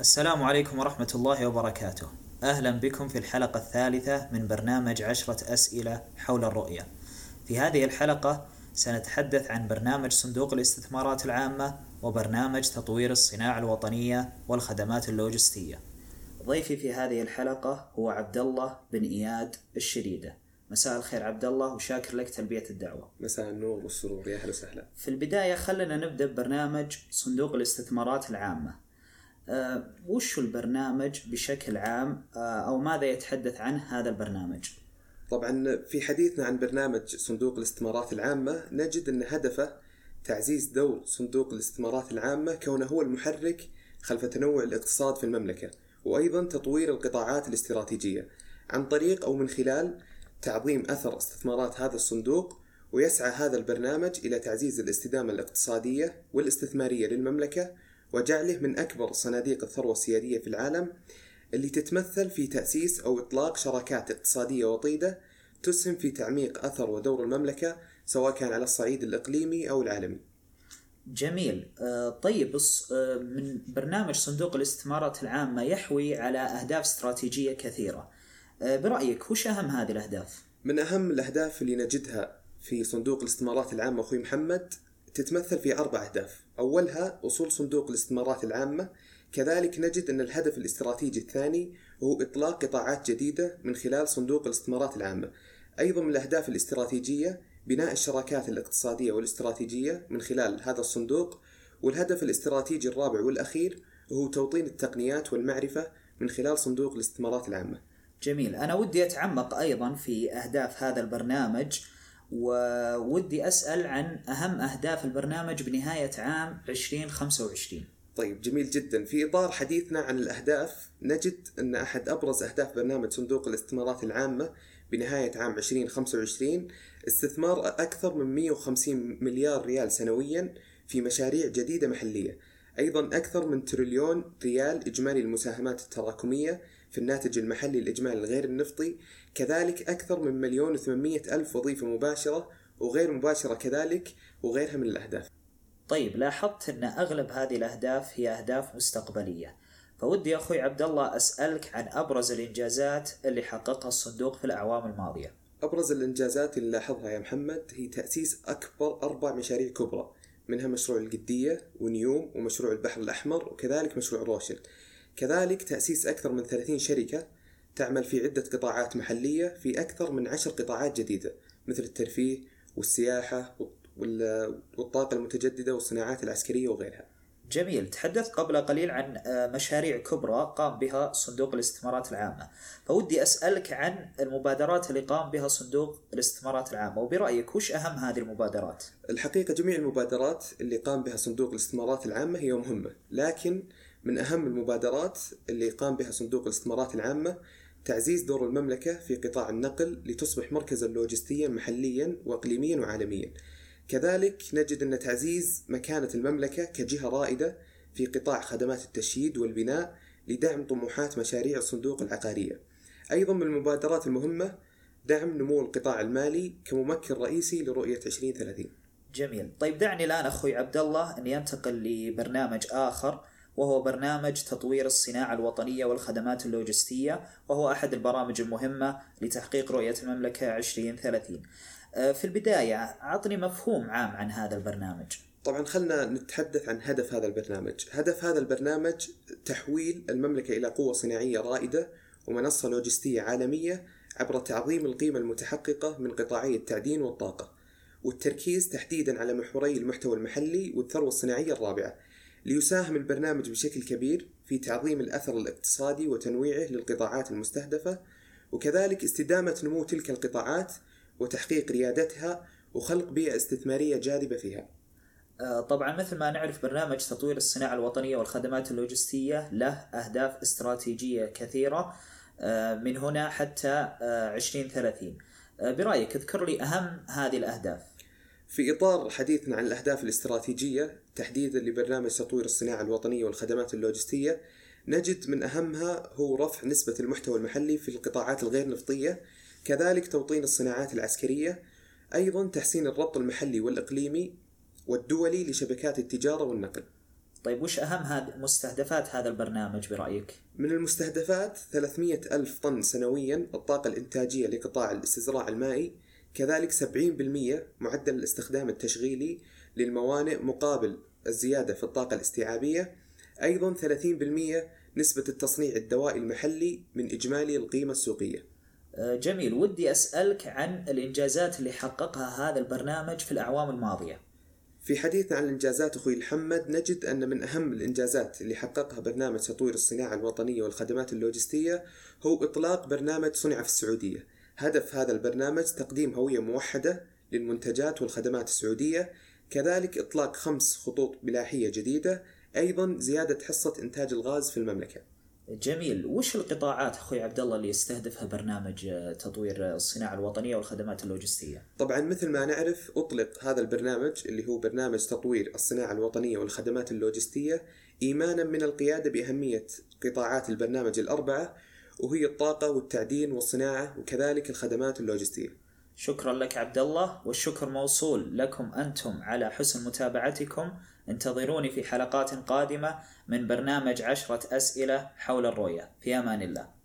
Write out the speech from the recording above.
السلام عليكم ورحمة الله وبركاته. أهلا بكم في الحلقة الثالثة من برنامج عشرة أسئلة حول الرؤية. في هذه الحلقة سنتحدث عن برنامج صندوق الاستثمارات العامة وبرنامج تطوير الصناعة الوطنية والخدمات اللوجستية. ضيفي في هذه الحلقة هو عبد الله بن إياد الشريدة. مساء الخير عبد الله وشاكر لك تلبية الدعوة. مساء النور والسرور يا أهلا وسهلا. في البداية خلنا نبدأ ببرنامج صندوق الاستثمارات العامة. أه وش البرنامج بشكل عام أه أو ماذا يتحدث عنه هذا البرنامج؟ طبعا في حديثنا عن برنامج صندوق الاستثمارات العامة نجد أن هدفه تعزيز دور صندوق الاستثمارات العامة كونه هو المحرك خلف تنوع الاقتصاد في المملكة وأيضا تطوير القطاعات الاستراتيجية عن طريق أو من خلال تعظيم أثر استثمارات هذا الصندوق ويسعى هذا البرنامج إلى تعزيز الاستدامة الاقتصادية والاستثمارية للمملكة وجعله من أكبر صناديق الثروة السيادية في العالم اللي تتمثل في تأسيس أو إطلاق شراكات اقتصادية وطيدة تسهم في تعميق أثر ودور المملكة سواء كان على الصعيد الإقليمي أو العالمي. جميل. آه، طيب آه، من برنامج صندوق الاستثمارات العامة يحوي على أهداف استراتيجية كثيرة. آه، برأيك وش أهم هذه الأهداف؟ من أهم الأهداف اللي نجدها في صندوق الاستثمارات العامة أخوي محمد تتمثل في أربع أهداف. أولها أصول صندوق الاستثمارات العامة. كذلك نجد أن الهدف الاستراتيجي الثاني هو إطلاق قطاعات جديدة من خلال صندوق الاستثمارات العامة. أيضا من الأهداف الاستراتيجية بناء الشراكات الاقتصادية والاستراتيجية من خلال هذا الصندوق والهدف الاستراتيجي الرابع والأخير هو توطين التقنيات والمعرفة من خلال صندوق الاستثمارات العامة. جميل. أنا ودي أتعمق أيضا في أهداف هذا البرنامج وودي أسأل عن أهم أهداف البرنامج بنهاية عام 2025 طيب جميل جدا. في إطار حديثنا عن الأهداف نجد أن أحد أبرز أهداف برنامج صندوق الاستثمارات العامة بنهاية عام 2025 استثمار أكثر من 150 مليار ريال سنويا في مشاريع جديدة محلية. أيضا أكثر من تريليون ريال إجمالي المساهمات التراكمية في الناتج المحلي الإجمالي الغير النفطي كذلك أكثر من مليون وثمانمية ألف وظيفة مباشرة وغير مباشرة كذلك وغيرها من الأهداف. طيب لاحظت أن أغلب هذه الأهداف هي أهداف مستقبلية. فودي أخوي عبد الله أسألك عن أبرز الإنجازات اللي حققها الصندوق في الأعوام الماضية. أبرز الإنجازات اللي لاحظها يا محمد هي تأسيس أكبر أربع مشاريع كبرى منها مشروع القدية ونيوم ومشروع البحر الأحمر وكذلك مشروع روشن كذلك تأسيس أكثر من 30 شركة تعمل في عدة قطاعات محلية في أكثر من عشر قطاعات جديدة مثل الترفيه والسياحة والطاقة المتجددة والصناعات العسكرية وغيرها. جميل. تحدثت قبل قليل عن آه، مشاريع كبرى قام بها صندوق الاستثمارات العامة. فودي أسألك عن المبادرات اللي قام بها صندوق الاستثمارات العامة وبرأيك وش أهم هذه المبادرات؟ الحقيقة جميع المبادرات اللي قام بها صندوق الاستثمارات العامة هي مهمة لكن من أهم المبادرات اللي قام بها صندوق الاستثمارات العامة تعزيز دور المملكة في قطاع النقل لتصبح مركزا لوجستيا محليا وإقليميا وعالميا. كذلك نجد أن تعزيز مكانة المملكة كجهة رائدة في قطاع خدمات التشييد والبناء لدعم طموحات مشاريع الصندوق العقارية. أيضا من المبادرات المهمة دعم نمو القطاع المالي كممكن رئيسي لرؤية 2030 جميل. طيب دعني الآن أخوي عبد الله أني أنتقل لبرنامج آخر وهو برنامج تطوير الصناعة الوطنية والخدمات اللوجستية وهو أحد البرامج المهمة لتحقيق رؤية المملكة 2030 آه، في البداية أعطني مفهوم عام عن هذا البرنامج. طبعا خلنا نتحدث عن هدف هذا البرنامج. هدف هذا البرنامج تحويل المملكة إلى قوة صناعية رائدة ومنصة لوجستية عالمية عبر تعظيم القيمة المتحققة من قطاعي التعدين والطاقة والتركيز تحديدا على محوري المحتوى المحلي والثروة الصناعية الرابعة. ليساهم البرنامج بشكل كبير في تعظيم الأثر الاقتصادي وتنويعه للقطاعات المستهدفة وكذلك استدامة نمو تلك القطاعات وتحقيق ريادتها وخلق بيئة استثمارية جاذبة فيها. آه، طبعا مثل ما نعرف برنامج تطوير الصناعة الوطنية والخدمات اللوجستية له أهداف استراتيجية كثيرة آه، من هنا حتى 2030 آه، برأيك اذكر لي أهم هذه الأهداف. في إطار حديثنا عن الأهداف الاستراتيجية تحديدا لبرنامج تطوير الصناعة الوطنية والخدمات اللوجستية نجد من أهمها هو رفع نسبة المحتوى المحلي في القطاعات الغير نفطية كذلك توطين الصناعات العسكرية أيضا تحسين الربط المحلي والإقليمي والدولي لشبكات التجارة والنقل طيب وش أهم هذه مستهدفات هذا البرنامج برأيك؟ من المستهدفات 300 ألف طن سنويا الطاقة الإنتاجية لقطاع الاستزراع المائي كذلك 70% معدل الاستخدام التشغيلي للموانئ مقابل الزيادة في الطاقة الاستيعابية. أيضا 30% نسبة التصنيع الدوائي المحلي من إجمالي القيمة السوقية. آه، جميل. ودي أسألك عن الإنجازات اللي حققها هذا البرنامج في الأعوام الماضية. في حديثنا عن الإنجازات أخوي محمد نجد أن من أهم الإنجازات اللي حققها برنامج تطوير الصناعة الوطنية والخدمات اللوجستية هو إطلاق برنامج صنع في السعودية. هدف هذا البرنامج تقديم هوية موحدة للمنتجات والخدمات السعودية كذلك إطلاق خمس خطوط ملاحية جديدة أيضا زيادة حصة إنتاج الغاز في المملكة. جميل. وش القطاعات أخوي عبد الله اللي يستهدفها برنامج تطوير الصناعة الوطنية والخدمات اللوجستية؟ طبعا مثل ما نعرف أطلق هذا البرنامج اللي هو برنامج تطوير الصناعة الوطنية والخدمات اللوجستية ايمانا من القيادة بأهمية قطاعات البرنامج الأربعة وهي الطاقة والتعدين والصناعة وكذلك الخدمات اللوجستية. شكرا لك عبد الله والشكر موصول لكم أنتم على حسن متابعتكم. انتظروني في حلقات قادمة من برنامج عشرة أسئلة حول الرؤية. في أمان الله.